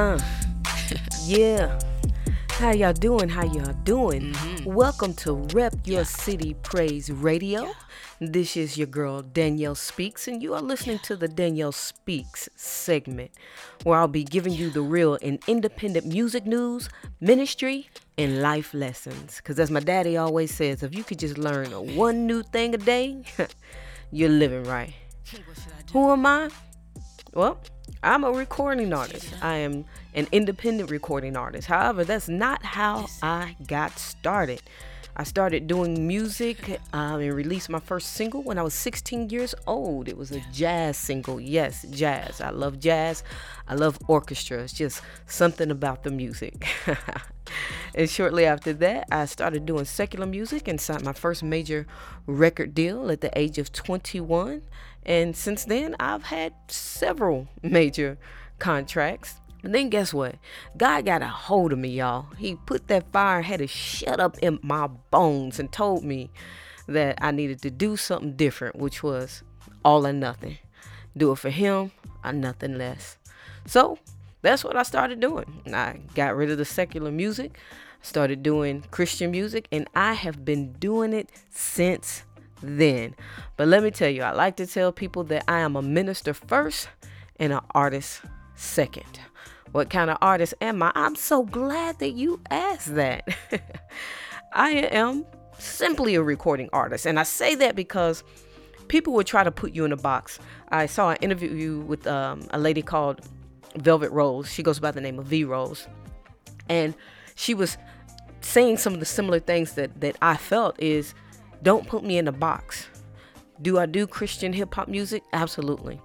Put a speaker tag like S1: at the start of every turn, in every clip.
S1: Uh, yeah. How y'all doing? How y'all doing? Welcome to Rep Your City Praise Radio. This is your girl Danyelle Speaks, and you are listening to the Danyelle Speaks segment, where I'll be giving you the real and independent music news, ministry, and life lessons. Because as my daddy always says, if you could just learn one new thing a day, you're living right. Who am I? Well, I'm a recording artist. I am an independent recording artist. However, that's not how I got started. I started doing music um, and released my first single when I was 16 years old. It was a jazz single. Yes, jazz. I love jazz. I love orchestra. It's just something about the music. and shortly after that, I started doing secular music and signed my first major record deal at the age of 21. And since then, I've had several major contracts. And then guess what? God got a hold of me, y'all. He put that fire, had to shut up in my bones, and told me that I needed to do something different, which was all or nothing. Do it for Him or nothing less. So that's what I started doing. I got rid of the secular music, started doing Christian music, and I have been doing it since then. But let me tell you, I like to tell people that I am a minister first and an artist second. What kind of artist am I? I'm so glad that you asked that. I am simply a recording artist. And I say that because people would try to put you in a box. I saw an interview with um, a lady called Velvet Rose. She goes by the name of V Rose. And she was saying some of the similar things that, that I felt is don't put me in a box. Do I do Christian hip hop music? Absolutely.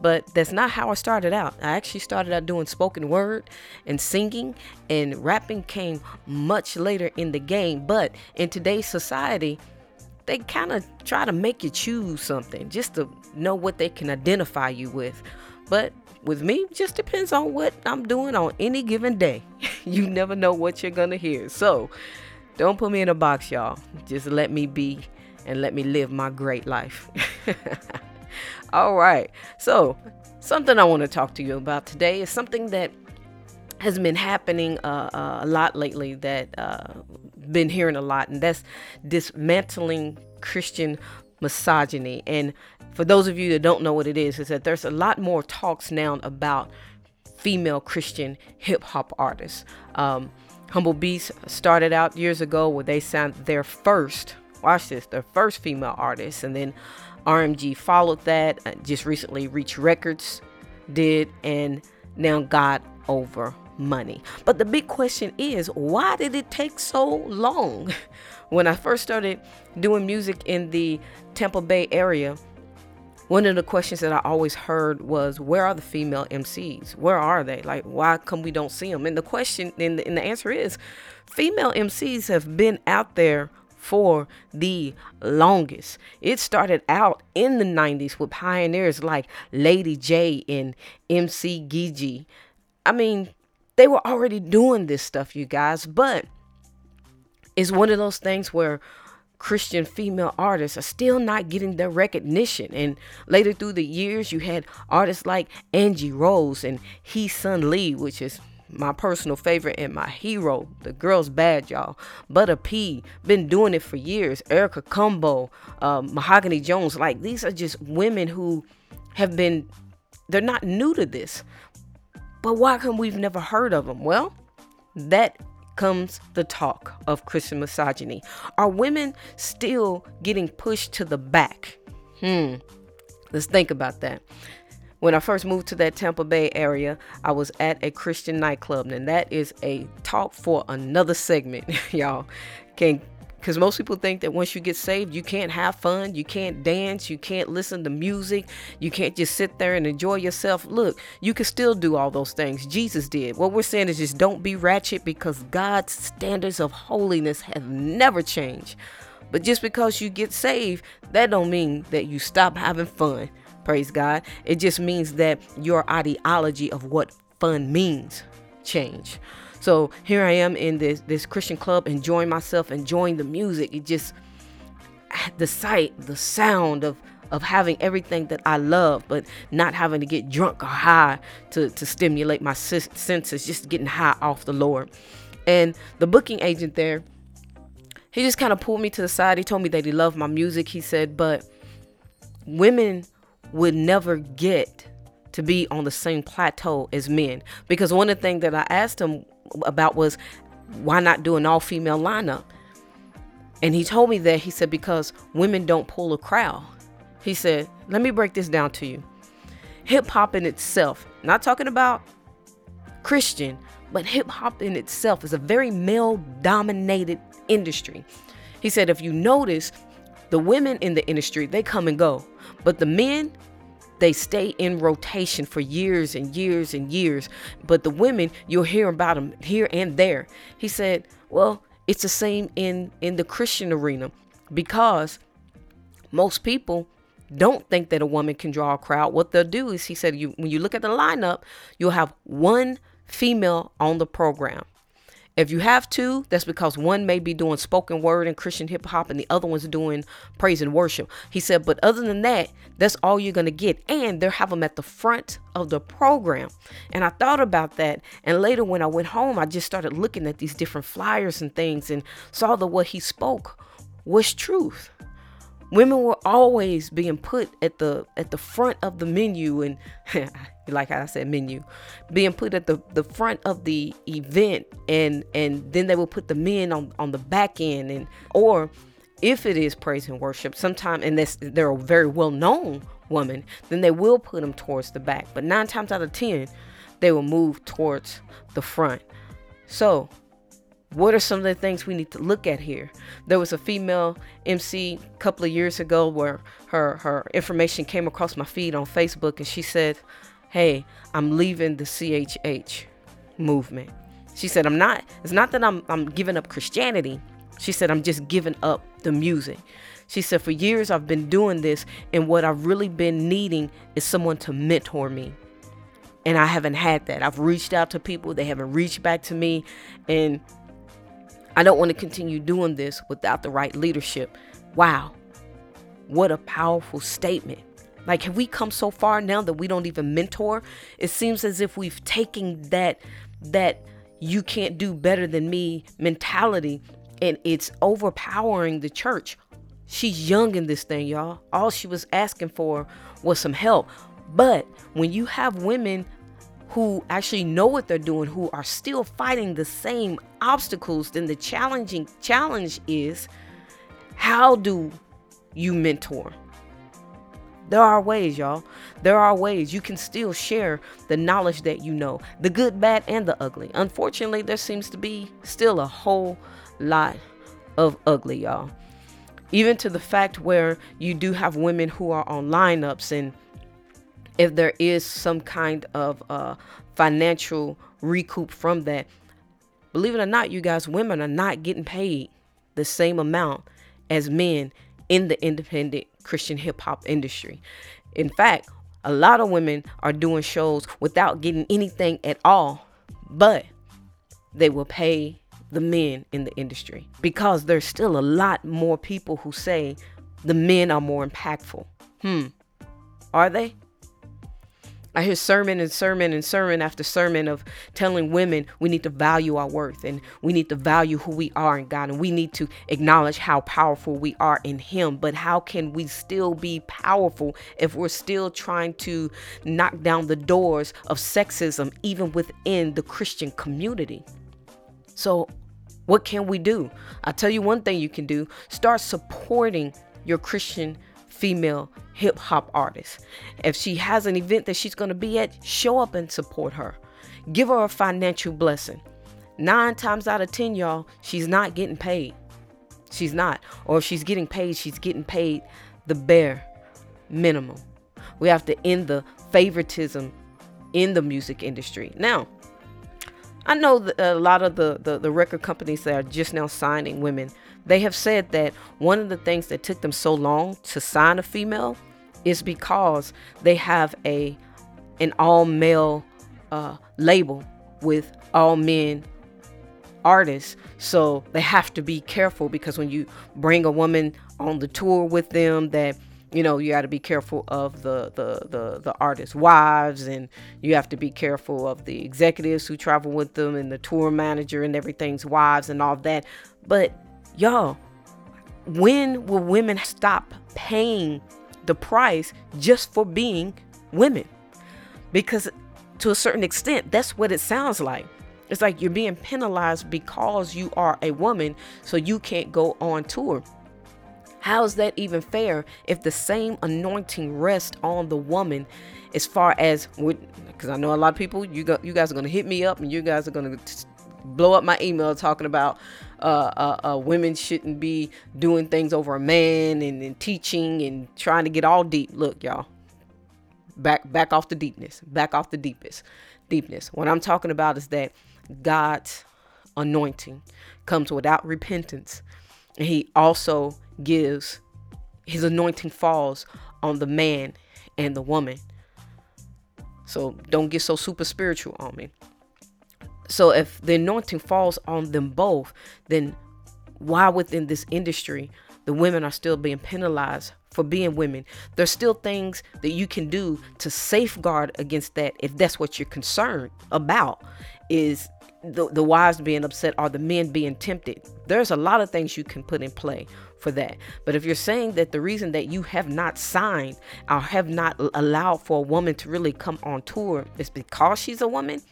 S1: But that's not how I started out. I actually started out doing spoken word and singing, and rapping came much later in the game. But in today's society, they kind of try to make you choose something just to know what they can identify you with. But with me, just depends on what I'm doing on any given day. you never know what you're gonna hear. So don't put me in a box, y'all. Just let me be and let me live my great life. All right. So, something I want to talk to you about today is something that has been happening uh, uh, a lot lately that uh, been hearing a lot, and that's dismantling Christian misogyny. And for those of you that don't know what it is, is that there's a lot more talks now about female Christian hip hop artists. Um, Humble Beast started out years ago where they signed their first, watch this, their first female artist, and then RMG followed that. Uh, just recently, Reach Records did, and now God Over Money. But the big question is, why did it take so long? When I first started doing music in the Tampa Bay area, one of the questions that I always heard was, "Where are the female MCs? Where are they? Like, why come we don't see them?" And the question, and the, and the answer is, female MCs have been out there for the longest. It started out in the 90s with pioneers like Lady J and MC Gigi. I mean, they were already doing this stuff, you guys, but it's one of those things where Christian female artists are still not getting their recognition. And later through the years, you had artists like Angie Rose and Heesun Lee, which is my personal favorite and my hero. The girl's bad, y'all. Butter P, been doing it for years. Erica Combo, um, Mahogany Jones. Like, these are just women who have been, they're not new to this. But why come we've never heard of them? Well, that comes the talk of Christian misogyny. Are women still getting pushed to the back? Hmm. Let's think about that. When I first moved to that Tampa Bay area, I was at a Christian nightclub, and that is a talk for another segment, y'all. Can because most people think that once you get saved, you can't have fun, you can't dance, you can't listen to music, you can't just sit there and enjoy yourself. Look, you can still do all those things. Jesus did. What we're saying is just don't be ratchet because God's standards of holiness have never changed. But just because you get saved, that don't mean that you stop having fun. Praise God. It just means that your ideology of what fun means change. So here I am in this this Christian club, enjoying myself, enjoying the music. It just the sight, the sound of of having everything that I love, but not having to get drunk or high to, to stimulate my senses, just getting high off the Lord. And the booking agent there, he just kind of pulled me to the side. He told me that he loved my music. He said, but women would never get to be on the same plateau as men. Because one of the things that I asked him about was why not do an all female lineup? And he told me that he said, because women don't pull a crowd. He said, let me break this down to you. Hip hop in itself, not talking about Christian, but hip hop in itself is a very male dominated industry. He said, if you notice, the women in the industry, they come and go, but the men, they stay in rotation for years and years and years. But the women, you'll hear about them here and there. He said, well, it's the same in in the Christian arena because most people don't think that a woman can draw a crowd. What they'll do is he said you when you look at the lineup, you'll have one female on the program. If you have two, that's because one may be doing spoken word and Christian hip hop and the other one's doing praise and worship. He said, but other than that, that's all you're going to get. And they'll have them at the front of the program. And I thought about that. And later when I went home, I just started looking at these different flyers and things and saw that what he spoke was truth women were always being put at the at the front of the menu and like I said menu being put at the the front of the event and and then they will put the men on on the back end and or if it is praise and worship sometime and this they're a very well known woman then they will put them towards the back. But nine times out of ten they will move towards the front. So what are some of the things we need to look at here? There was a female MC a couple of years ago where her her information came across my feed on Facebook and she said, "Hey, I'm leaving the CHH movement." She said, "I'm not it's not that I'm I'm giving up Christianity. She said, "I'm just giving up the music." She said, "For years I've been doing this and what I've really been needing is someone to mentor me." And I haven't had that. I've reached out to people, they haven't reached back to me and I don't want to continue doing this without the right leadership. Wow. What a powerful statement. Like, have we come so far now that we don't even mentor? It seems as if we've taken that, that you can't do better than me mentality and it's overpowering the church. She's young in this thing, y'all. All she was asking for was some help. But when you have women who actually know what they're doing, who are still fighting the same obstacles, then the challenging challenge is how do you mentor? There are ways, y'all. There are ways you can still share the knowledge that you know, the good, bad, and the ugly. Unfortunately, there seems to be still a whole lot of ugly, y'all. Even to the fact where you do have women who are on lineups and if there is some kind of uh, financial recoup from that. Believe it or not, you guys, women are not getting paid the same amount as men in the independent Christian hip hop industry. In fact, a lot of women are doing shows without getting anything at all, but they will pay the men in the industry because there's still a lot more people who say the men are more impactful. Hmm. Are they? I hear sermon and sermon and sermon after sermon of telling women we need to value our worth and we need to value who we are in God and we need to acknowledge how powerful we are in Him. But how can we still be powerful if we're still trying to knock down the doors of sexism even within the Christian community? So, what can we do? I'll tell you one thing you can do start supporting your Christian female hip hop artist. If she has an event that she's going to be at, show up and support her. Give her a financial blessing. Nine times out of 10, y'all, she's not getting paid. She's not. Or if she's getting paid, she's getting paid the bare minimum. We have to end the favoritism in the music industry. Now, I know a lot of the, the, the record companies that are just now signing women they have said that one of the things that took them so long to sign a female is because they have a an all male uh, label with all men artists. So they have to be careful because when you bring a woman on the tour with them, that you know you got to be careful of the the the the artists wives and you have to be careful of the executives who travel with them and the tour manager and everything's wives and all that but y'all when will women stop paying the price just for being women? Because to a certain extent that's what it sounds like. It's like you're being penalized because you are a woman so you can't go on tour. How is that even fair if the same anointing rests on the woman as far as because I know a lot of people you got you guys are gonna hit me up and you guys are gonna blow up my email talking about uh, uh, uh, women shouldn't be doing things over a man and, and teaching and trying to get all deep. Look, y'all, back back off the deepness, back off the deepest deepness. What I'm talking about is that God's anointing comes without repentance, and He also gives his anointing falls on the man and the woman. So don't get so super spiritual on me. So if the anointing falls on them both, then why within this industry the women are still being penalized for being women? There's still things that you can do to safeguard against that if that's what you're concerned about is the, the wives being upset or the men being tempted. There's a lot of things you can put in play for that. But if you're saying that the reason that you have not signed or have not allowed for a woman to really come on tour is because she's a woman,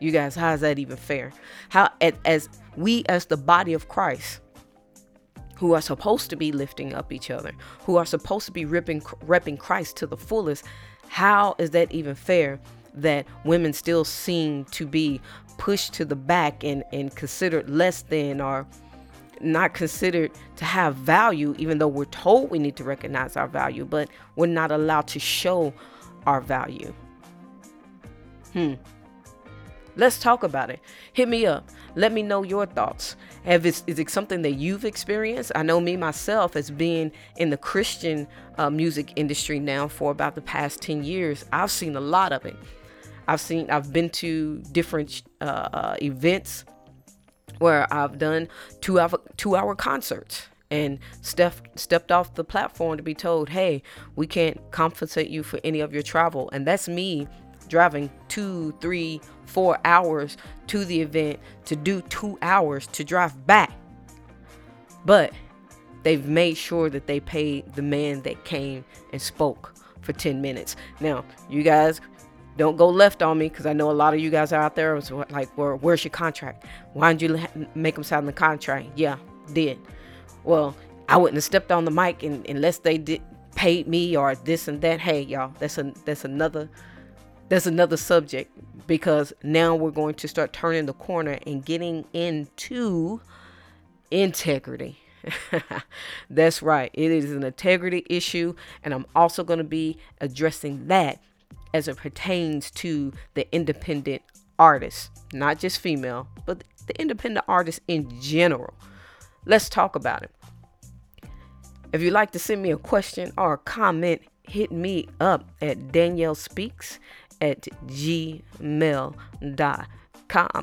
S1: you guys, how is that even fair? How as we as the body of Christ who are supposed to be lifting up each other, who are supposed to be ripping repping Christ to the fullest, how is that even fair that women still seem to be pushed to the back and, and considered less than or not considered to have value, even though we're told we need to recognize our value, but we're not allowed to show our value. Hmm. Let's talk about it. Hit me up. Let me know your thoughts. Have it, is it something that you've experienced? I know me myself as being in the Christian uh, music industry now for about the past 10 years. I've seen a lot of it. I've seen, I've been to different uh, uh, events where I've done two hour two hour concerts and stepped off the platform to be told, "Hey, we can't compensate you for any of your travel," and that's me driving two, three, four hours to the event to do two hours to drive back. But they've made sure that they paid the man that came and spoke for 10 minutes. Now, you guys don't go left on me because I know a lot of you guys are out there was like, Where, where's your contract? Why didn't you make them sign the contract? Yeah, did. Well, I wouldn't have stepped on the mic in, unless they did paid me or this and that. Hey, y'all, that's a that's another that's another subject because now we're going to start turning the corner and getting into integrity. That's right. It is an integrity issue, and I'm also going to be addressing that as it pertains to the independent artists, not just female, but the independent artists in general. Let's talk about it. If you'd like to send me a question or a comment, hit me up at Danyelle Speaks at gmail.com.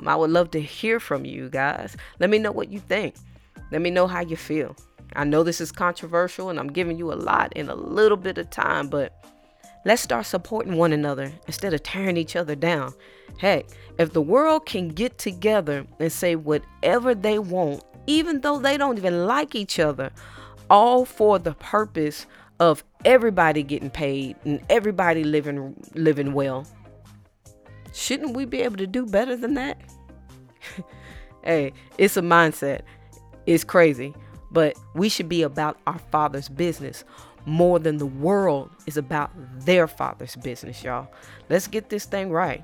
S1: I would love to hear from you guys. Let me know what you think. Let me know how you feel. I know this is controversial and I'm giving you a lot in a little bit of time, but Let's start supporting one another instead of tearing each other down. Hey, if the world can get together and say whatever they want, even though they don't even like each other, all for the purpose of everybody getting paid and everybody living living well. Shouldn't we be able to do better than that? hey, it's a mindset. It's crazy, but we should be about our father's business more than the world is about their father's business, y'all. Let's get this thing right.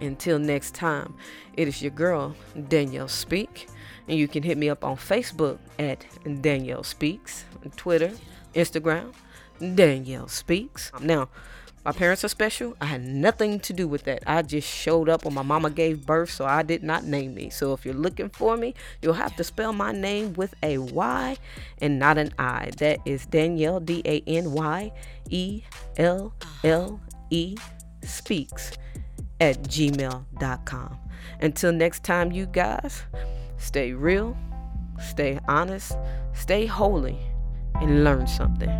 S1: Until next time, it is your girl, Danyelle Speak. And you can hit me up on Facebook at Danyelle Speaks, Twitter, Instagram, Danyelle Speaks. Now, my parents are special. I had nothing to do with that. I just showed up when my mama gave birth, so I did not name me. So if you're looking for me, you'll have to spell my name with a Y and not an I. That is Danyelle, D A N Y E L L E speaks at gmail.com. Until next time, you guys, stay real, stay honest, stay holy, and learn something.